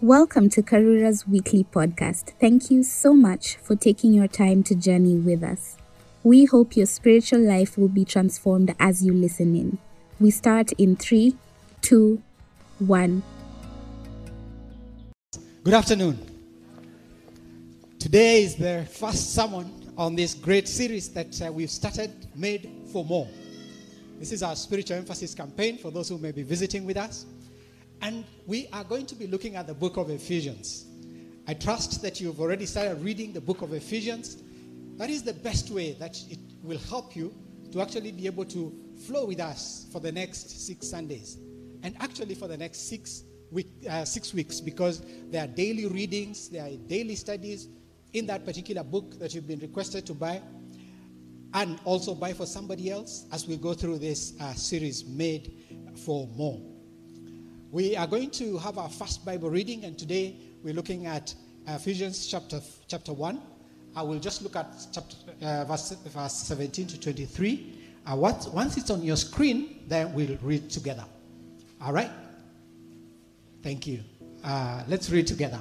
Welcome to Karura's weekly podcast. Thank you so much for taking your time to journey with us. We hope your spiritual life will be transformed as you listen in. We start in three, two, one. Good afternoon. Today is the first sermon on this great series that uh, we've started, Made for More. This is our spiritual emphasis campaign for those who may be visiting with us. And we are going to be looking at the book of Ephesians. I trust that you've already started reading the book of Ephesians. That is the best way that it will help you to actually be able to flow with us for the next six Sundays. And actually, for the next six, week, uh, six weeks, because there are daily readings, there are daily studies in that particular book that you've been requested to buy, and also buy for somebody else as we go through this uh, series, Made for More. We are going to have our first Bible reading, and today we're looking at Ephesians chapter, chapter 1. I will just look at chapter, uh, verse, verse 17 to 23. Uh, once, once it's on your screen, then we'll read together. All right? Thank you. Uh, let's read together.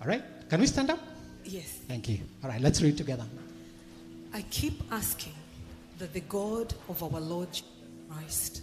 All right? Can we stand up? Yes. Thank you. All right, let's read together. I keep asking that the God of our Lord Christ,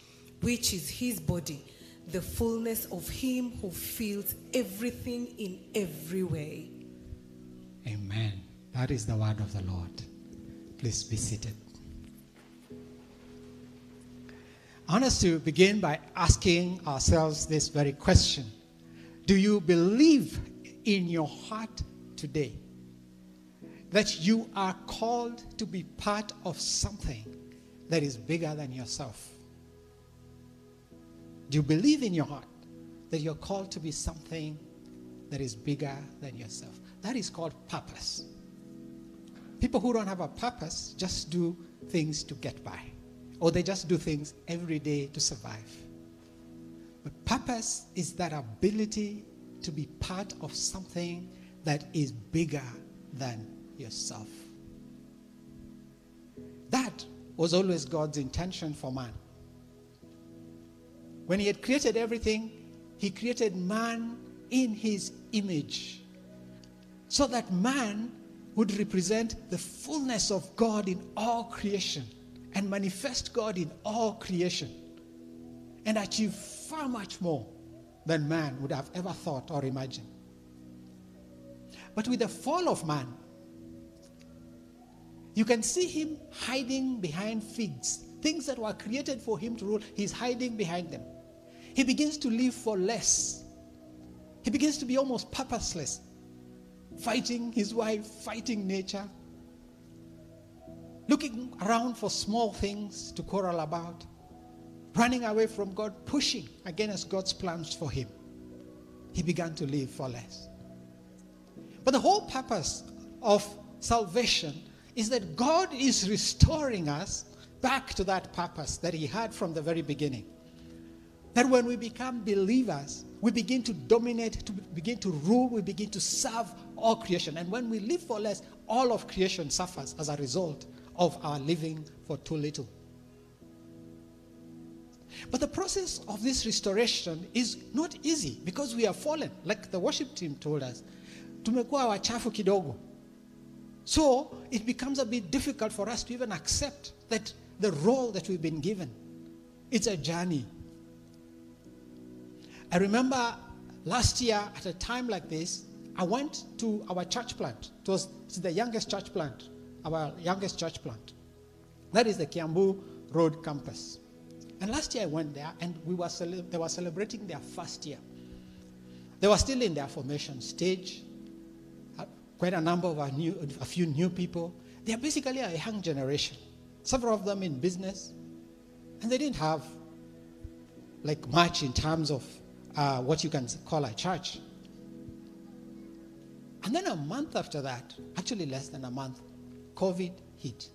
which is his body, the fullness of him who fills everything in every way. Amen. That is the word of the Lord. Please be seated. I want us to begin by asking ourselves this very question Do you believe in your heart today that you are called to be part of something that is bigger than yourself? Do you believe in your heart that you're called to be something that is bigger than yourself? That is called purpose. People who don't have a purpose just do things to get by, or they just do things every day to survive. But purpose is that ability to be part of something that is bigger than yourself. That was always God's intention for man. When He had created everything, He created man in His image so that man would represent the fullness of God in all creation and manifest God in all creation and achieve far much more than man would have ever thought or imagined. But with the fall of man, you can see him hiding behind figs. Things that were created for him to rule, he's hiding behind them. He begins to live for less. He begins to be almost purposeless, fighting his wife, fighting nature, looking around for small things to quarrel about, running away from God, pushing against God's plans for him. He began to live for less. But the whole purpose of salvation is that God is restoring us back to that purpose that He had from the very beginning. That when we become believers, we begin to dominate, to begin to rule, we begin to serve all creation. And when we live for less, all of creation suffers as a result of our living for too little. But the process of this restoration is not easy because we are fallen, like the worship team told us. Tumekuwa wachafu kidogo. So it becomes a bit difficult for us to even accept that the role that we've been given. It's a journey. I remember last year, at a time like this, I went to our church plant. It was the youngest church plant, our youngest church plant. That is the Kiambu Road campus. And last year I went there and we were cele- they were celebrating their first year. They were still in their formation stage. Uh, quite a number of new, a few new people. They are basically a young generation. Several of them in business. And they didn't have like much in terms of uh, what you can call a church. And then a month after that, actually less than a month, COVID hit.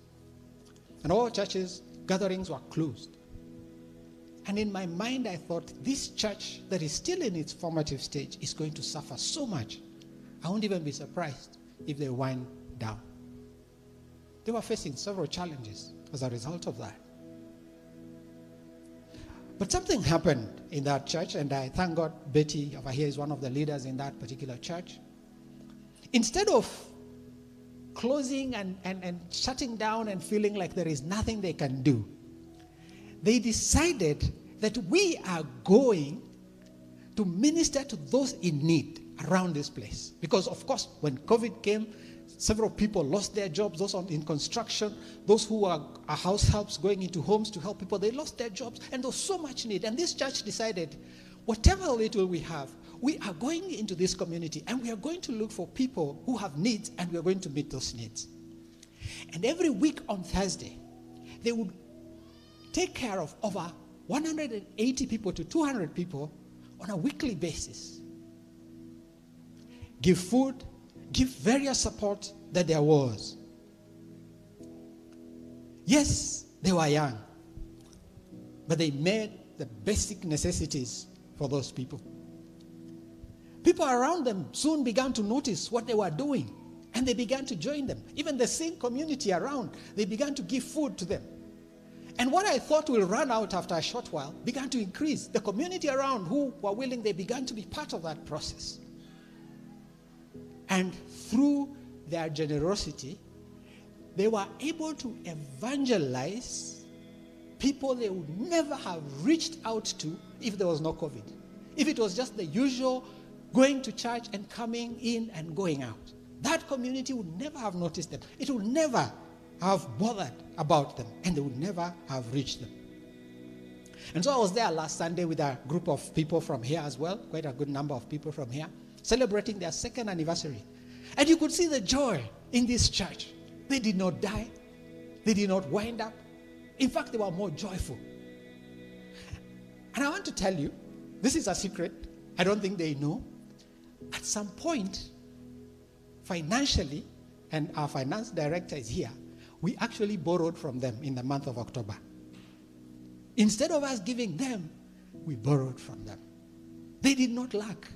And all churches, gatherings were closed. And in my mind, I thought this church that is still in its formative stage is going to suffer so much. I won't even be surprised if they wind down. They were facing several challenges as a result of that. But something happened in that church, and I thank God Betty over here is one of the leaders in that particular church. Instead of closing and, and, and shutting down and feeling like there is nothing they can do, they decided that we are going to minister to those in need around this place. Because, of course, when COVID came, several people lost their jobs, those in construction, those who are, are house helps going into homes to help people, they lost their jobs, and there was so much need. And this church decided, whatever little we have, we are going into this community and we are going to look for people who have needs and we are going to meet those needs. And every week on Thursday, they would take care of over 180 people to 200 people on a weekly basis. Give food, give various support that there was. Yes, they were young, but they made the basic necessities for those people. People around them soon began to notice what they were doing and they began to join them. Even the same community around, they began to give food to them. And what I thought will run out after a short while began to increase. The community around who were willing, they began to be part of that process. And through their generosity, they were able to evangelize people they would never have reached out to if there was no COVID. If it was just the usual going to church and coming in and going out, that community would never have noticed them. It would never have bothered about them and they would never have reached them. And so I was there last Sunday with a group of people from here as well, quite a good number of people from here, celebrating their second anniversary. And you could see the joy in this church. They did not die, they did not wind up. In fact, they were more joyful. And I want to tell you this is a secret. I don't think they know. At some point, financially, and our finance director is here, we actually borrowed from them in the month of October. Instead of us giving them, we borrowed from them. They did not lack.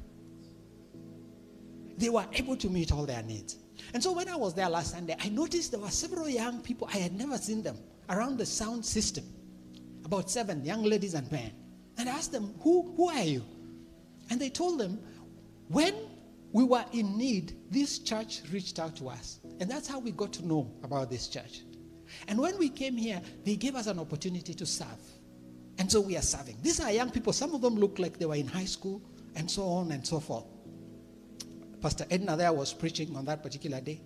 They were able to meet all their needs. And so when I was there last Sunday, I noticed there were several young people, I had never seen them, around the sound system. About seven young ladies and men. And I asked them, Who, who are you? And they told them, When we were in need, this church reached out to us. And that's how we got to know about this church. And when we came here, they gave us an opportunity to serve. And so we are serving. These are young people. Some of them look like they were in high school and so on and so forth. Pastor Edna there was preaching on that particular day.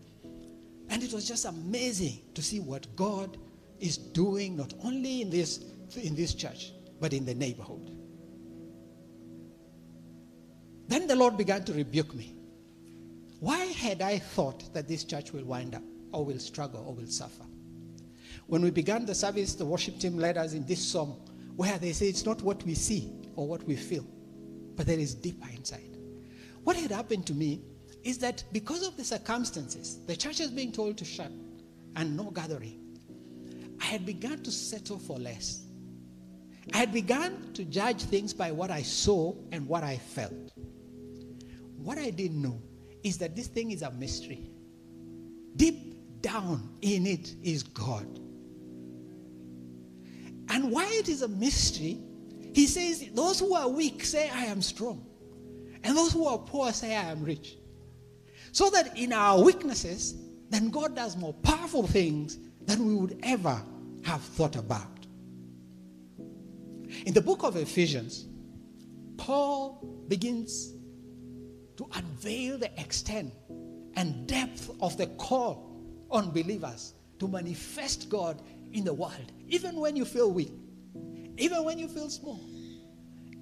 And it was just amazing to see what God is doing, not only in this, in this church, but in the neighborhood. Then the Lord began to rebuke me. Why had I thought that this church will wind up, or will struggle, or will suffer? When we began the service, the worship team led us in this song where they say it's not what we see or what we feel, but there is deeper inside. What had happened to me is that because of the circumstances, the church is being told to shut and no gathering, I had begun to settle for less. I had begun to judge things by what I saw and what I felt. What I didn't know is that this thing is a mystery. Deep down in it is God. And why it is a mystery, he says, Those who are weak say, I am strong. And those who are poor say, I am rich. So that in our weaknesses, then God does more powerful things than we would ever have thought about. In the book of Ephesians, Paul begins to unveil the extent and depth of the call on believers to manifest God in the world, even when you feel weak, even when you feel small,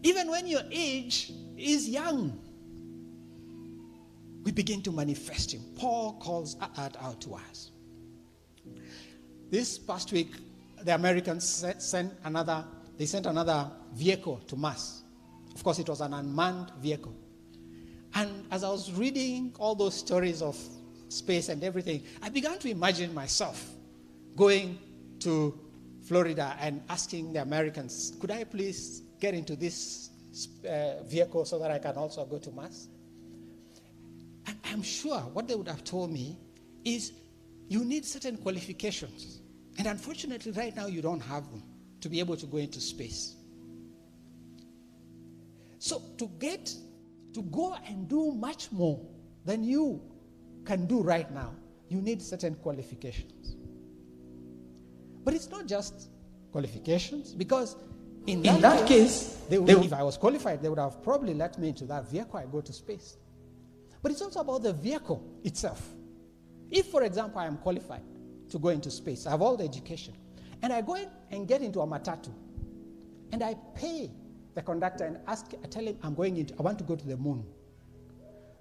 even when your age is young. We begin to manifest Him. Paul calls that out to us. This past week, the Americans sent another, they sent another vehicle to Mars. Of course, it was an unmanned vehicle. And as I was reading all those stories of space and everything, I began to imagine myself going to Florida and asking the Americans, could I please get into this uh, vehicle so that I can also go to Mars? And I'm sure what they would have told me is you need certain qualifications. And unfortunately, right now, you don't have them to be able to go into space. So, to get, to go and do much more than you can do right now, you need certain qualifications. But it's not just qualifications, because in that, in that case, they would, they would, if I was qualified, they would have probably let me into that vehicle I go to space. But it's also about the vehicle itself. If, for example, I am qualified to go into space, I have all the education, and I go in and get into a matatu, and I pay the conductor and ask, I tell him I'm going into, I want to go to the moon.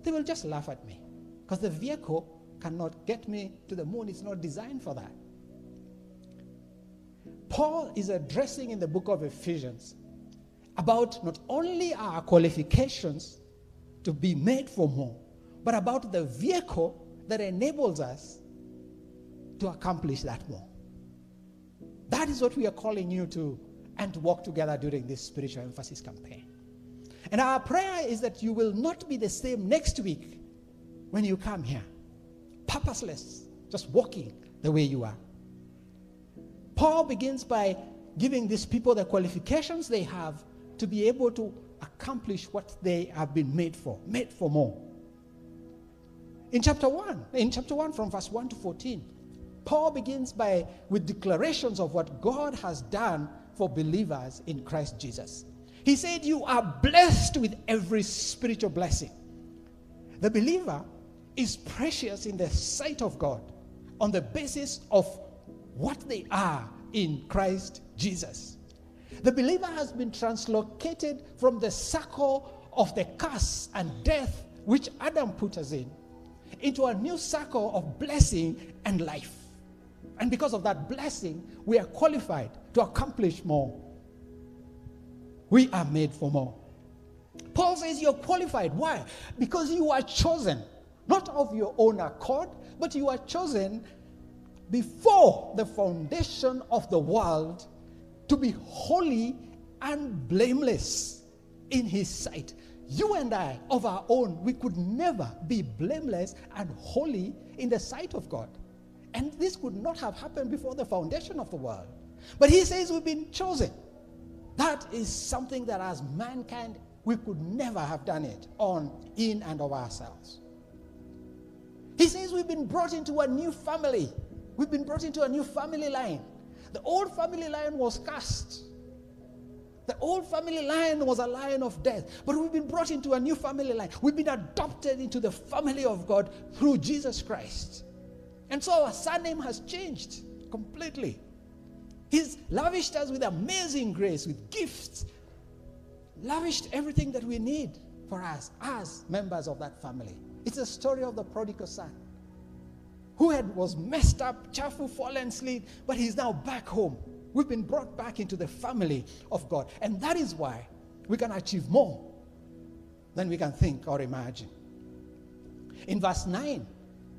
They will just laugh at me because the vehicle cannot get me to the moon. It's not designed for that. Paul is addressing in the book of Ephesians about not only our qualifications to be made for more, but about the vehicle that enables us to accomplish that more. That is what we are calling you to and to walk together during this spiritual emphasis campaign. And our prayer is that you will not be the same next week when you come here, purposeless, just walking the way you are. Paul begins by giving these people the qualifications they have to be able to accomplish what they have been made for, made for more. In chapter 1, in chapter 1 from verse 1 to 14, Paul begins by with declarations of what God has done for believers in Christ Jesus. He said, You are blessed with every spiritual blessing. The believer is precious in the sight of God on the basis of what they are in Christ Jesus. The believer has been translocated from the circle of the curse and death which Adam put us in into a new circle of blessing and life. And because of that blessing, we are qualified to accomplish more. We are made for more. Paul says you're qualified. Why? Because you are chosen, not of your own accord, but you are chosen before the foundation of the world to be holy and blameless in his sight. You and I, of our own, we could never be blameless and holy in the sight of God. And this could not have happened before the foundation of the world. But he says we've been chosen. That is something that as mankind, we could never have done it on, in, and of ourselves. He says we've been brought into a new family. We've been brought into a new family line. The old family line was cast. The old family line was a line of death, but we've been brought into a new family line. We've been adopted into the family of God through Jesus Christ. And so our surname has changed completely. He's lavished us with amazing grace, with gifts, lavished everything that we need for us as members of that family. It's a story of the prodigal son who had was messed up, cheerful, fallen asleep, but he's now back home. We've been brought back into the family of God. And that is why we can achieve more than we can think or imagine. In verse 9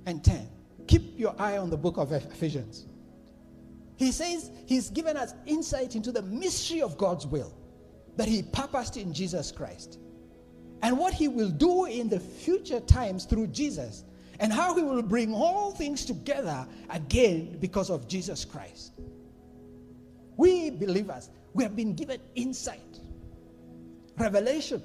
and 10, keep your eye on the book of Ephesians. He says he's given us insight into the mystery of God's will that he purposed in Jesus Christ and what he will do in the future times through Jesus and how he will bring all things together again because of Jesus Christ. We believers, we have been given insight, revelation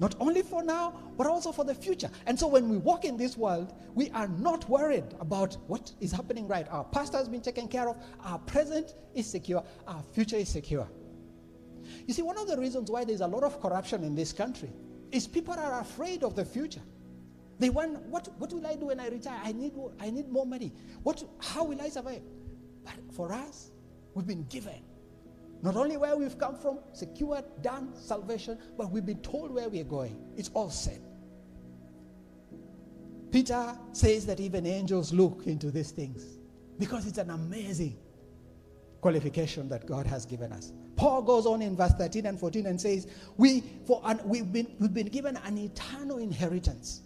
not only for now, but also for the future. And so when we walk in this world, we are not worried about what is happening right. Our past has been taken care of, our present is secure, our future is secure. You see, one of the reasons why there's a lot of corruption in this country is people are afraid of the future. They want, what, what will I do when I retire? I need, I need more money. What, how will I survive? But for us, we've been given not only where we've come from, secured, done, salvation, but we've been told where we're going. It's all said. Peter says that even angels look into these things because it's an amazing qualification that God has given us. Paul goes on in verse 13 and 14 and says, we, for an, we've, been, we've been given an eternal inheritance,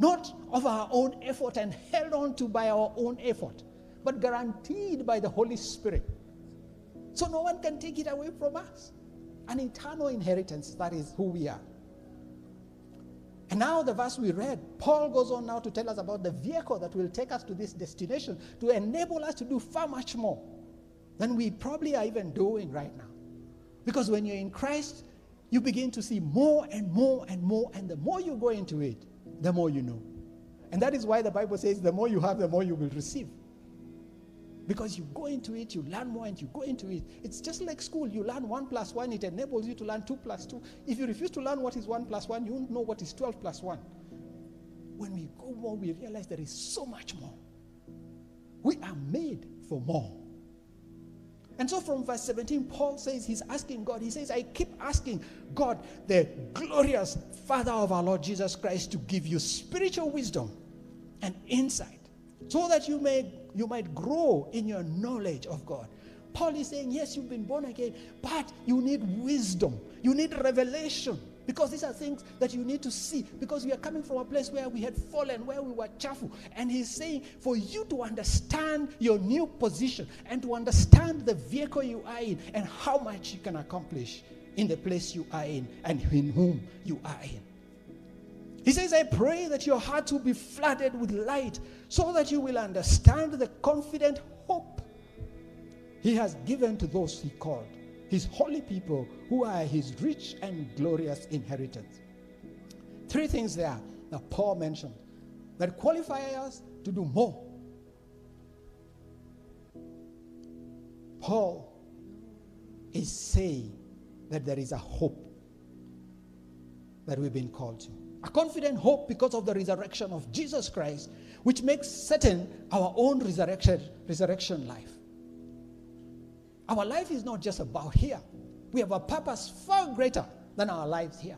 not of our own effort and held on to by our own effort, but guaranteed by the Holy Spirit. So no one can take it away from us. An eternal inheritance, that is who we are. And now, the verse we read, Paul goes on now to tell us about the vehicle that will take us to this destination to enable us to do far much more than we probably are even doing right now. Because when you're in Christ, you begin to see more and more and more, and the more you go into it, the more you know. And that is why the Bible says the more you have, the more you will receive. Because you go into it, you learn more, and you go into it. It's just like school. You learn one plus one, it enables you to learn two plus two. If you refuse to learn what is one plus one, you won't know what is 12 plus one. When we go more, we realize there is so much more. We are made for more. And so from verse 17, Paul says he's asking God, he says, I keep asking God, the glorious Father of our Lord Jesus Christ, to give you spiritual wisdom and insight so that you may you might grow in your knowledge of God. Paul is saying, Yes, you've been born again, but you need wisdom, you need revelation. Because these are things that you need to see. Because we are coming from a place where we had fallen, where we were chafu. And he's saying, for you to understand your new position and to understand the vehicle you are in and how much you can accomplish in the place you are in and in whom you are in. He says, I pray that your heart will be flooded with light so that you will understand the confident hope he has given to those he called, his holy people who are his rich and glorious inheritance. Three things there that Paul mentioned that qualify us to do more. Paul is saying that there is a hope that we've been called to a confident hope because of the resurrection of Jesus Christ, which makes certain our own resurrection, resurrection life. Our life is not just about here. We have a purpose far greater than our lives here.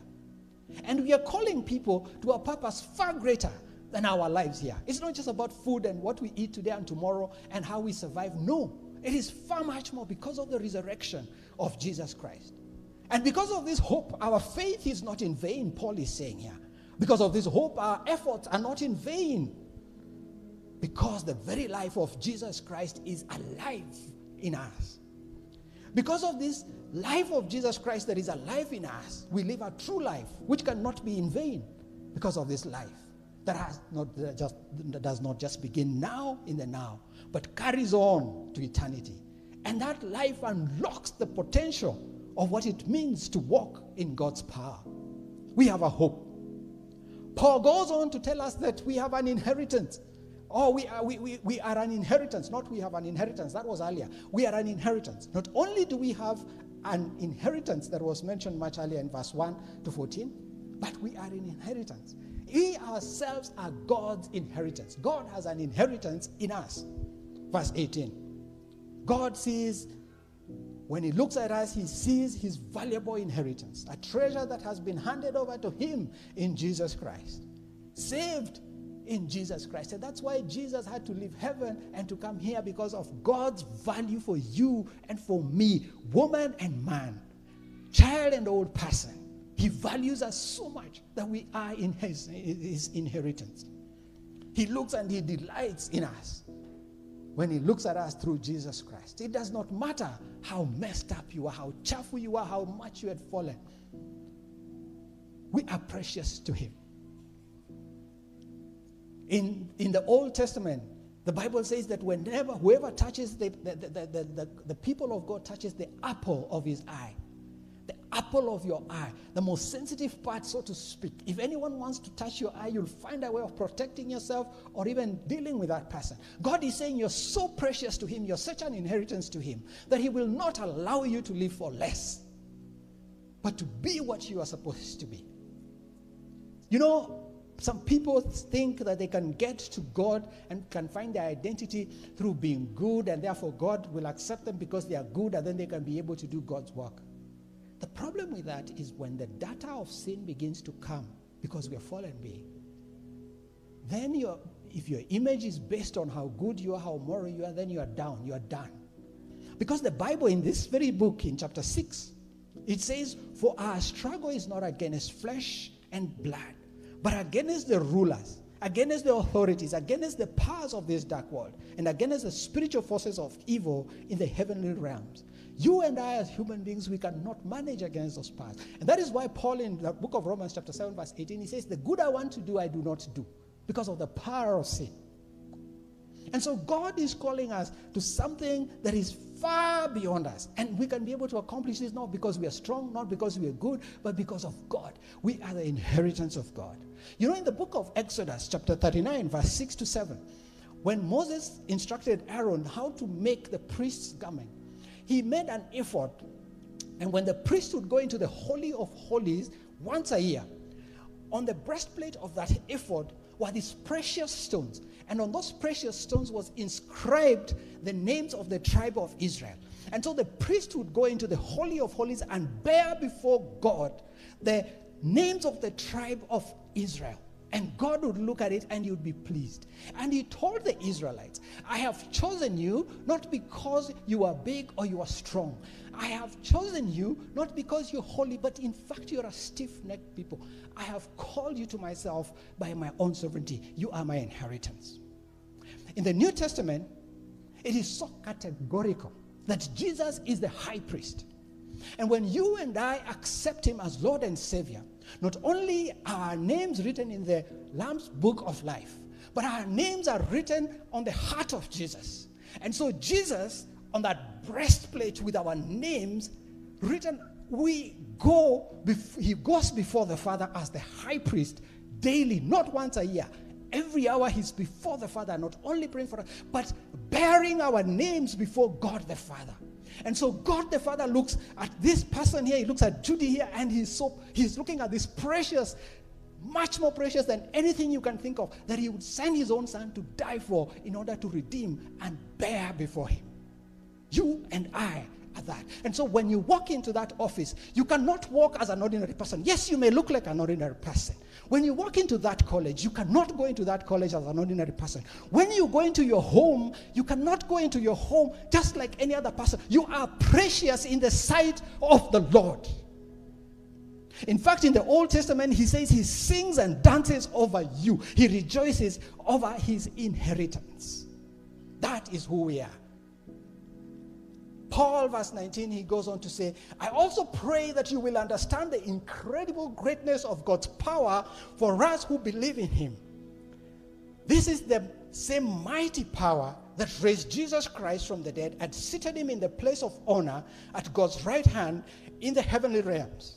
And we are calling people to a purpose far greater than our lives here. It's not just about food and what we eat today and tomorrow and how we survive. No, it is far much more because of the resurrection of Jesus Christ. And because of this hope, our faith is not in vain, Paul is saying here. Because of this hope, our efforts are not in vain. Because the very life of Jesus Christ is alive in us. Because of this life of Jesus Christ that is alive in us, we live a true life which cannot be in vain because of this life that has not that just that does not just begin now in the now, but carries on to eternity. And that life unlocks the potential of what it means to walk in God's power. We have a hope. Paul goes on to tell us that we have an inheritance. Oh, we are, we, we, we are an inheritance, not we have an inheritance. That was earlier. We are an inheritance. Not only do we have an inheritance that was mentioned much earlier in verse 1 to 14, but we are an inheritance. We ourselves are God's inheritance. God has an inheritance in us. Verse 18. God sees when he looks at us, he sees his valuable inheritance, a treasure that has been handed over to him in Jesus Christ, saved in Jesus Christ. And that's why Jesus had to leave heaven and to come here because of God's value for you and for me, woman and man, child and old person. He values us so much that we are in his, his inheritance. He looks and he delights in us when he looks at us through Jesus Christ. It does not matter how messed up you are, how chafu you are, how much you had fallen. We are precious to him. In, in the Old Testament, the Bible says that whenever whoever touches the, the, the, the, the, people of God touches the apple of his eye, the apple of your eye, the most sensitive part, so to speak. If anyone wants to touch your eye, you'll find a way of protecting yourself or even dealing with that person. God is saying you're so precious to Him, you're such an inheritance to Him, that He will not allow you to live for less, but to be what you are supposed to be. You know, some people think that they can get to God and can find their identity through being good, and therefore God will accept them because they are good, and then they can be able to do God's work. The problem with that is when the data of sin begins to come because we are fallen beings, then your, if your image is based on how good you are, how moral you are, then you are down, you are done. Because the Bible, in this very book, in chapter 6, it says, For our struggle is not against flesh and blood, but against the rulers, against the authorities, against the powers of this dark world, and against the spiritual forces of evil in the heavenly realms. You and I, as human beings, we cannot manage against those powers. And that is why Paul, in the book of Romans, chapter 7, verse 18, he says, The good I want to do, I do not do because of the power of sin. And so God is calling us to something that is far beyond us. And we can be able to accomplish this not because we are strong, not because we are good, but because of God. We are the inheritance of God. You know, in the book of Exodus, chapter 39, verse 6 to 7, when Moses instructed Aaron how to make the priest's garment, he made an ephod. And when the priest would go into the Holy of Holies once a year, on the breastplate of that ephod were these precious stones. And on those precious stones was inscribed the names of the tribe of Israel. And so the priest would go into the Holy of Holies and bear before God the names of the tribe of Israel. And God would look at it and he would be pleased. And he told the Israelites, I have chosen you not because you are big or you are strong. I have chosen you not because you're holy, but in fact you're a stiff necked people. I have called you to myself by my own sovereignty. You are my inheritance. In the New Testament, it is so categorical that Jesus is the high priest. And when you and I accept him as Lord and Savior, not only are our names written in the Lamb's book of life, but our names are written on the heart of Jesus. And so, Jesus, on that breastplate with our names written, we go, he goes before the Father as the high priest daily, not once a year. Every hour he's before the Father, not only praying for us, but bearing our names before God the Father. And so God the Father looks at this person here, he looks at Judy here, and he's so he's looking at this precious, much more precious than anything you can think of, that he would send his own son to die for in order to redeem and bear before him. You and I are that. And so when you walk into that office, you cannot walk as an ordinary person. Yes, you may look like an ordinary person. When you walk into that college, you cannot go into that college as an ordinary person. When you go into your home, you cannot go into your home just like any other person. You are precious in the sight of the Lord. In fact, in the Old Testament, he says he sings and dances over you, he rejoices over his inheritance. That is who we are. Paul, verse 19, he goes on to say, I also pray that you will understand the incredible greatness of God's power for us who believe in him. This is the same mighty power that raised Jesus Christ from the dead and seated him in the place of honor at God's right hand in the heavenly realms.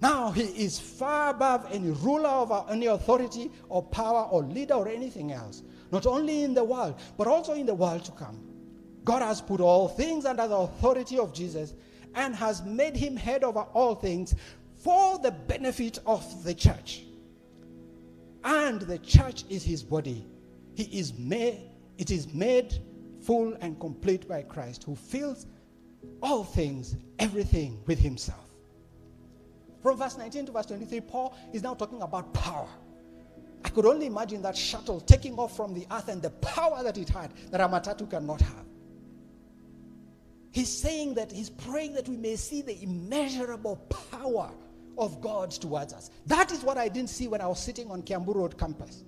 Now he is far above any ruler over any authority or power or leader or anything else, not only in the world, but also in the world to come. God has put all things under the authority of Jesus and has made him head over all things for the benefit of the church. And the church is his body. He is made, it is made full and complete by Christ, who fills all things, everything with himself. From verse 19 to verse 23, Paul is now talking about power. I could only imagine that shuttle taking off from the earth and the power that it had that a matatu cannot have. He's saying that he's praying that we may see the immeasurable power of God towards us. That is what I didn't see when I was sitting on Kiambu Road campus.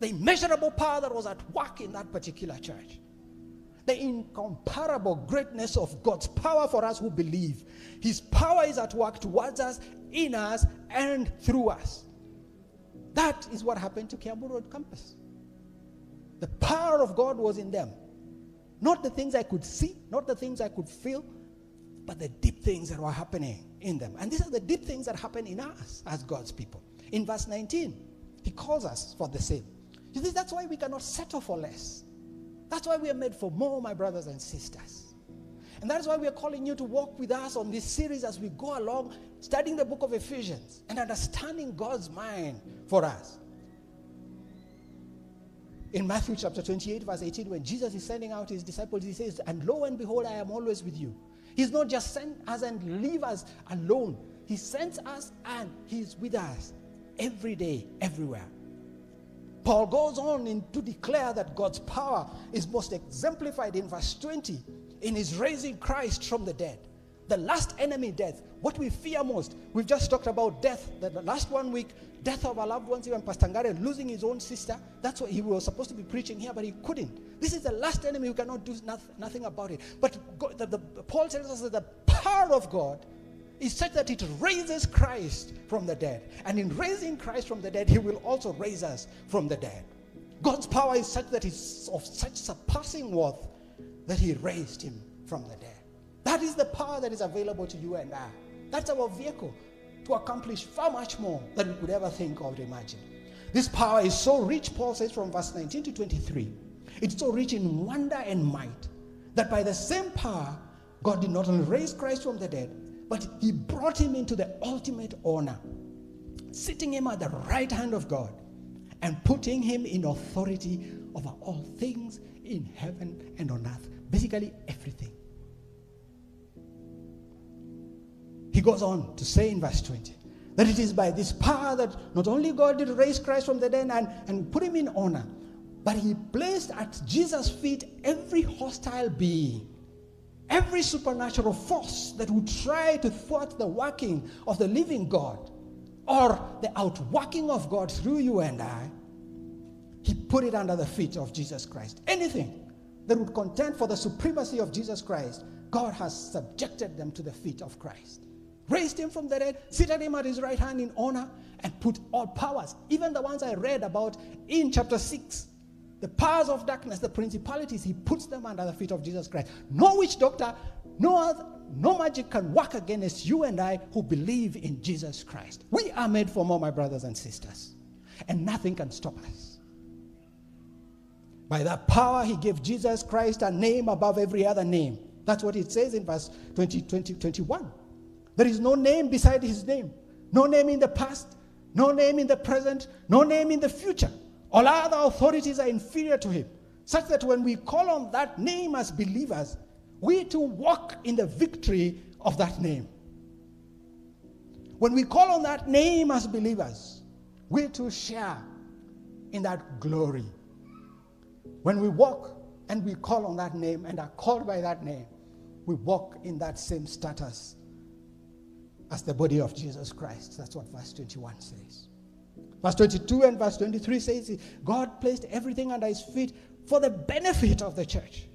The immeasurable power that was at work in that particular church. The incomparable greatness of God's power for us who believe. His power is at work towards us, in us, and through us. That is what happened to Kiambu Road campus. The power of God was in them. Not the things I could see, not the things I could feel, but the deep things that were happening in them. And these are the deep things that happen in us as God's people. In verse 19, he calls us for the same. You see, that's why we cannot settle for less. That's why we are made for more, my brothers and sisters. And that's why we are calling you to walk with us on this series as we go along, studying the book of Ephesians and understanding God's mind for us. In Matthew chapter 28, verse 18, when Jesus is sending out his disciples, he says, And lo and behold, I am always with you. He's not just sent us and leave us alone. He sends us and he's with us every day, everywhere. Paul goes on in, to declare that God's power is most exemplified in verse 20 in his raising Christ from the dead. The last enemy, death. What we fear most. We've just talked about death. The last one week, death of our loved ones, even Pastor Ngare losing his own sister. That's what he was supposed to be preaching here, but he couldn't. This is the last enemy. We cannot do nothing about it. But God, the, the, Paul tells us that the power of God is such that it raises Christ from the dead. And in raising Christ from the dead, he will also raise us from the dead. God's power is such that it's of such surpassing worth that he raised him from the dead. That is the power that is available to you and I. That's our vehicle to accomplish far much more than we could ever think or imagine. This power is so rich, Paul says from verse 19 to 23. It's so rich in wonder and might that by the same power, God did not only raise Christ from the dead, but he brought him into the ultimate honor, sitting him at the right hand of God and putting him in authority over all things in heaven and on earth. Basically, everything. He goes on to say in verse 20 that it is by this power that not only God did raise Christ from the dead and, and put him in honor, but he placed at Jesus' feet every hostile being every supernatural force that would try to thwart the working of the living God or the outworking of God through you and I, he put it under the feet of Jesus Christ. Anything that would contend for the supremacy of Jesus Christ, God has subjected them to the feet of Christ. Raised him from the dead, seated him at his right hand in honor, and put all powers, even the ones I read about in chapter 6, the powers of darkness, the principalities, he puts them under the feet of Jesus Christ. No witch doctor, no other, no magic can work against you and I who believe in Jesus Christ. We are made for more, my brothers and sisters, and nothing can stop us. By that power, he gave Jesus Christ a name above every other name. That's what it says in verse 20, 20 21. There is no name beside his name, no name in the past, no name in the present, no name in the future. All other authorities are inferior to him, such that when we call on that name as believers, we too walk in the victory of that name. When we call on that name as believers, we too share in that glory. When we walk and we call on that name and are called by that name, we walk in that same status as the body of Jesus Christ. That's what verse 21 says. Verse 22 and verse 23 says God placed everything under his feet for the benefit of the church.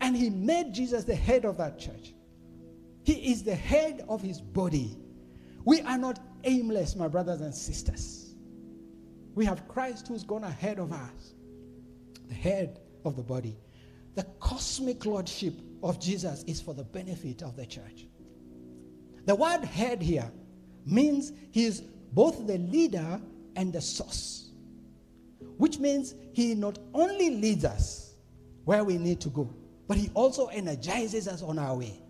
And he made Jesus the head of that church. He is the head of his body. We are not aimless, my brothers and sisters. We have Christ who's gone ahead of us, the head of the body. The cosmic lordship of Jesus is for the benefit of the church. The word head here means he is both the leader and the source. Which means he not only leads us where we need to go, but he also energizes us on our way.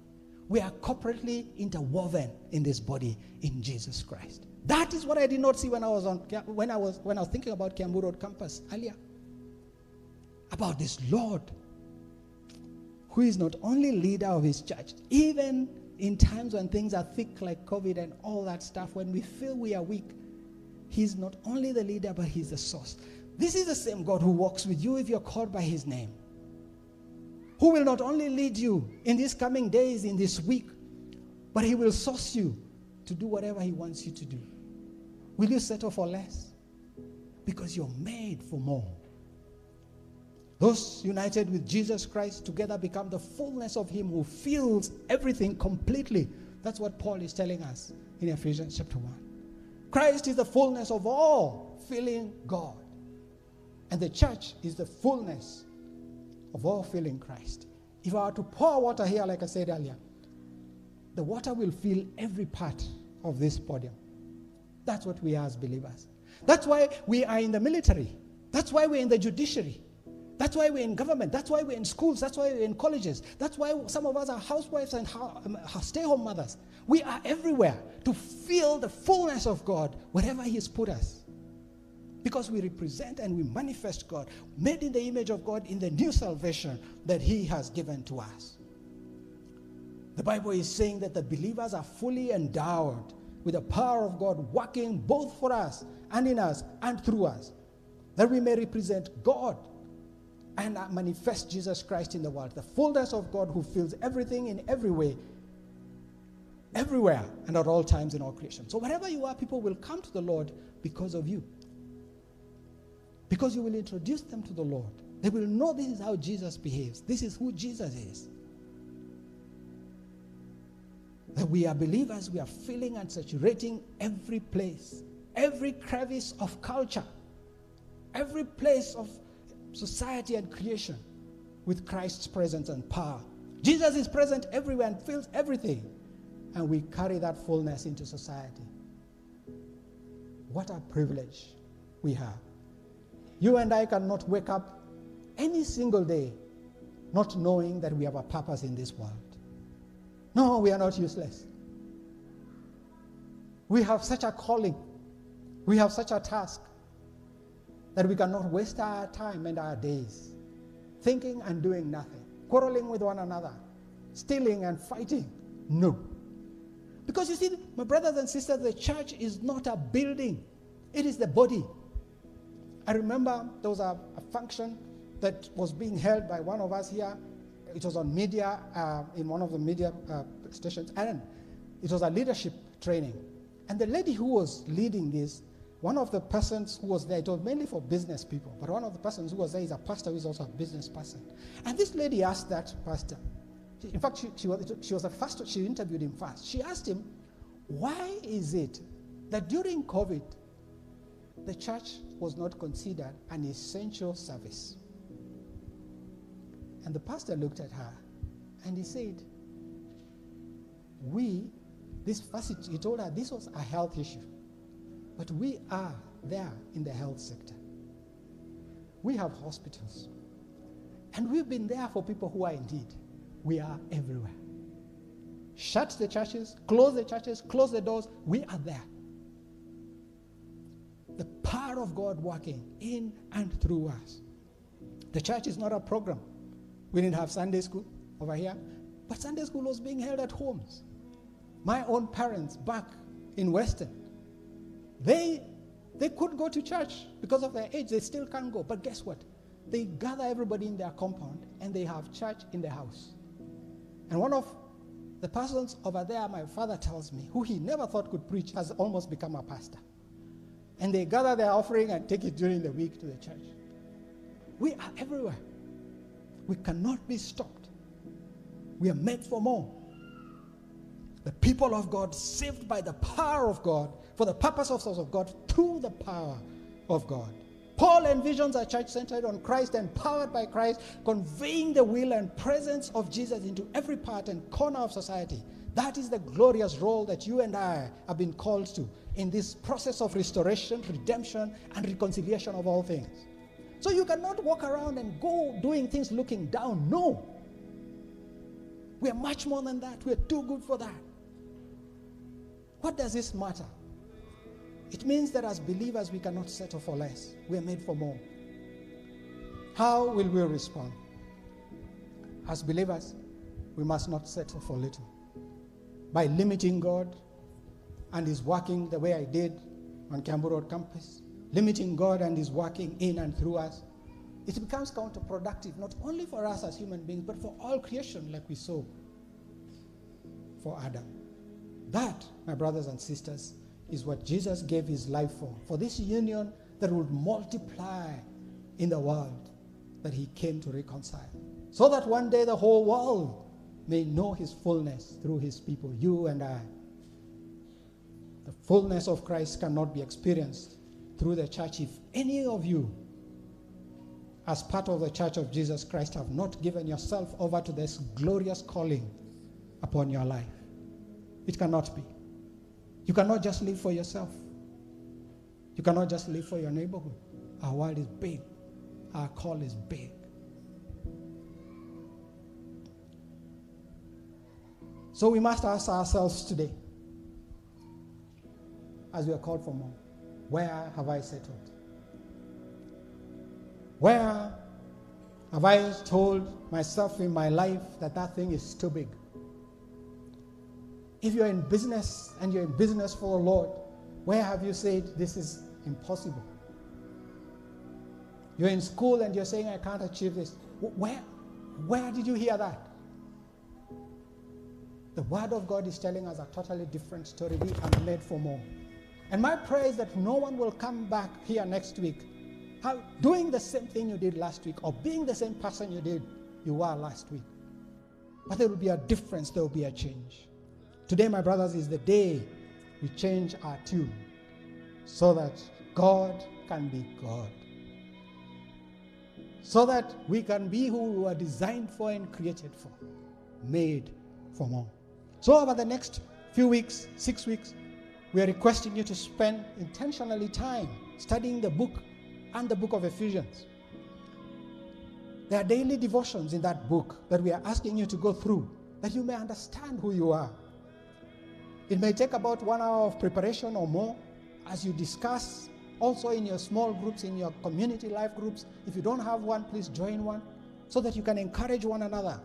We are corporately interwoven in this body in Jesus Christ. That is what I did not see when I was on when I was when I was thinking about Kiambu Road campus earlier. About this Lord who is not only leader of his church, even in times when things are thick like COVID and all that stuff, when we feel we are weak, He's not only the leader, but He's the source. This is the same God who walks with you if you're called by His name. Who will not only lead you in these coming days, in this week, but He will source you to do whatever He wants you to do. Will you settle for less? Because you're made for more. Those united with Jesus Christ together become the fullness of Him who fills everything completely. That's what Paul is telling us in Ephesians chapter 1. Christ is the fullness of all, filling God. And the church is the fullness of all filling Christ. If I were to pour water here, like I said earlier, the water will fill every part of this podium. That's what we are as believers. That's why we are in the military. That's why we're in the judiciary. That's why we're in government. That's why we're in schools. That's why we're in colleges. That's why some of us are housewives and um, stay home mothers. We are everywhere to feel the fullness of God wherever He has put us. Because we represent and we manifest God, made in the image of God in the new salvation that He has given to us. The Bible is saying that the believers are fully endowed with the power of God working both for us and in us and through us, that we may represent God and manifest Jesus Christ in the world, the fullness of God who fills everything in every way, everywhere, and at all times in all creation. So, wherever you are, people will come to the Lord because of you. Because you will introduce them to the Lord. They will know this is how Jesus behaves, this is who Jesus is. That we are believers, we are filling and saturating every place, every crevice of culture, every place of society and creation with Christ's presence and power. Jesus is present everywhere and fills everything, and we carry that fullness into society. What a privilege we have. You and I cannot wake up any single day not knowing that we have a purpose in this world. No, we are not useless. We have such a calling, we have such a task that we cannot waste our time and our days thinking and doing nothing, quarreling with one another, stealing and fighting. No. Because you see, my brothers and sisters, the church is not a building, it is the body. I remember there was a, a function that was being held by one of us here. It was on media, uh, in one of the media uh, stations, and it was a leadership training. And the lady who was leading this one of the persons who was there, it was mainly for business people, but one of the persons who was there is a pastor who is also a business person. And this lady asked that pastor, in fact, she, she, was, she was the first, she interviewed him first. She asked him, why is it that during COVID, the church was not considered an essential service? And the pastor looked at her and he said, We, this first, he told her this was a health issue. But we are there in the health sector. We have hospitals. And we've been there for people who are in need. We are everywhere. Shut the churches, close the churches, close the doors. We are there. The power of God working in and through us. The church is not a program. We didn't have Sunday school over here, but Sunday school was being held at homes. My own parents back in Western, they, they could go to church because of their age. They still can't go. But guess what? They gather everybody in their compound and they have church in their house. And one of the persons over there, my father tells me, who he never thought could preach, has almost become a pastor. And they gather their offering and take it during the week to the church. We are everywhere. We cannot be stopped. We are made for more. The people of God, saved by the power of God, for the purpose of of God through the power of God. Paul envisions a church centered on Christ, empowered by Christ, conveying the will and presence of Jesus into every part and corner of society. That is the glorious role that you and I have been called to in this process of restoration, redemption, and reconciliation of all things. So you cannot walk around and go doing things looking down. No. We are much more than that. We are too good for that. What does this matter? It means that as believers, we cannot settle for less. We are made for more. How will we respond? As believers, we must not settle for little. By limiting God and His working the way I did on Kiambu Road campus, limiting God and His working in and through us, it becomes counterproductive, not only for us as human beings, but for all creation, like we saw for Adam. That, my brothers and sisters, is what Jesus gave his life for. For this union that would multiply in the world that he came to reconcile. So that one day the whole world may know his fullness through his people, you and I. The fullness of Christ cannot be experienced through the church if any of you, as part of the church of Jesus Christ, have not given yourself over to this glorious calling upon your life. It cannot be. You cannot just live for yourself. You cannot just live for your neighborhood. Our world is big. Our call is big. So we must ask ourselves today, as we are called for more, where have I settled? Where have I told myself in my life that that thing is too big? If you're in business and you're in business for the Lord, where have you said this is impossible? You're in school and you're saying, I can't achieve this. Where, where did you hear that? The Word of God is telling us a totally different story. We are made for more. And my prayer is that no one will come back here next week how, doing the same thing you did last week or being the same person you did you were last week. But there will be a difference, there will be a change. Today, my brothers, is the day we change our tune so that God can be God. So that we can be who we were designed for and created for, made for more. So, over the next few weeks, six weeks, we are requesting you to spend intentionally time studying the book and the book of Ephesians. There are daily devotions in that book that we are asking you to go through that you may understand who you are. It may take about one hour of preparation or more as you discuss also in your small groups, in your community life groups. If you don't have one, please join one so that you can encourage one another.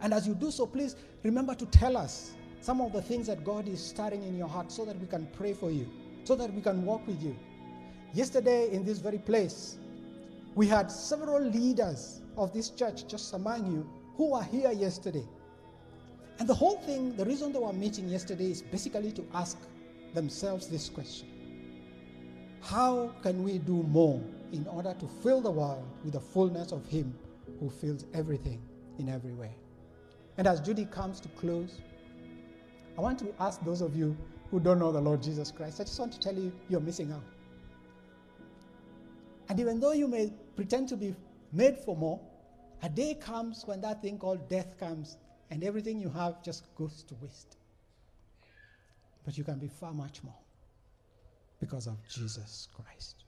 And as you do so, please remember to tell us some of the things that God is stirring in your heart so that we can pray for you, so that we can walk with you. Yesterday, in this very place, we had several leaders of this church just among you who were here yesterday. And the whole thing, the reason they were meeting yesterday is basically to ask themselves this question How can we do more in order to fill the world with the fullness of Him who fills everything in every way? And as Judy comes to close, I want to ask those of you who don't know the Lord Jesus Christ, I just want to tell you you're missing out. And even though you may pretend to be made for more, a day comes when that thing called death comes and everything you have just goes to waste. But you can be far much more because of Jesus Christ.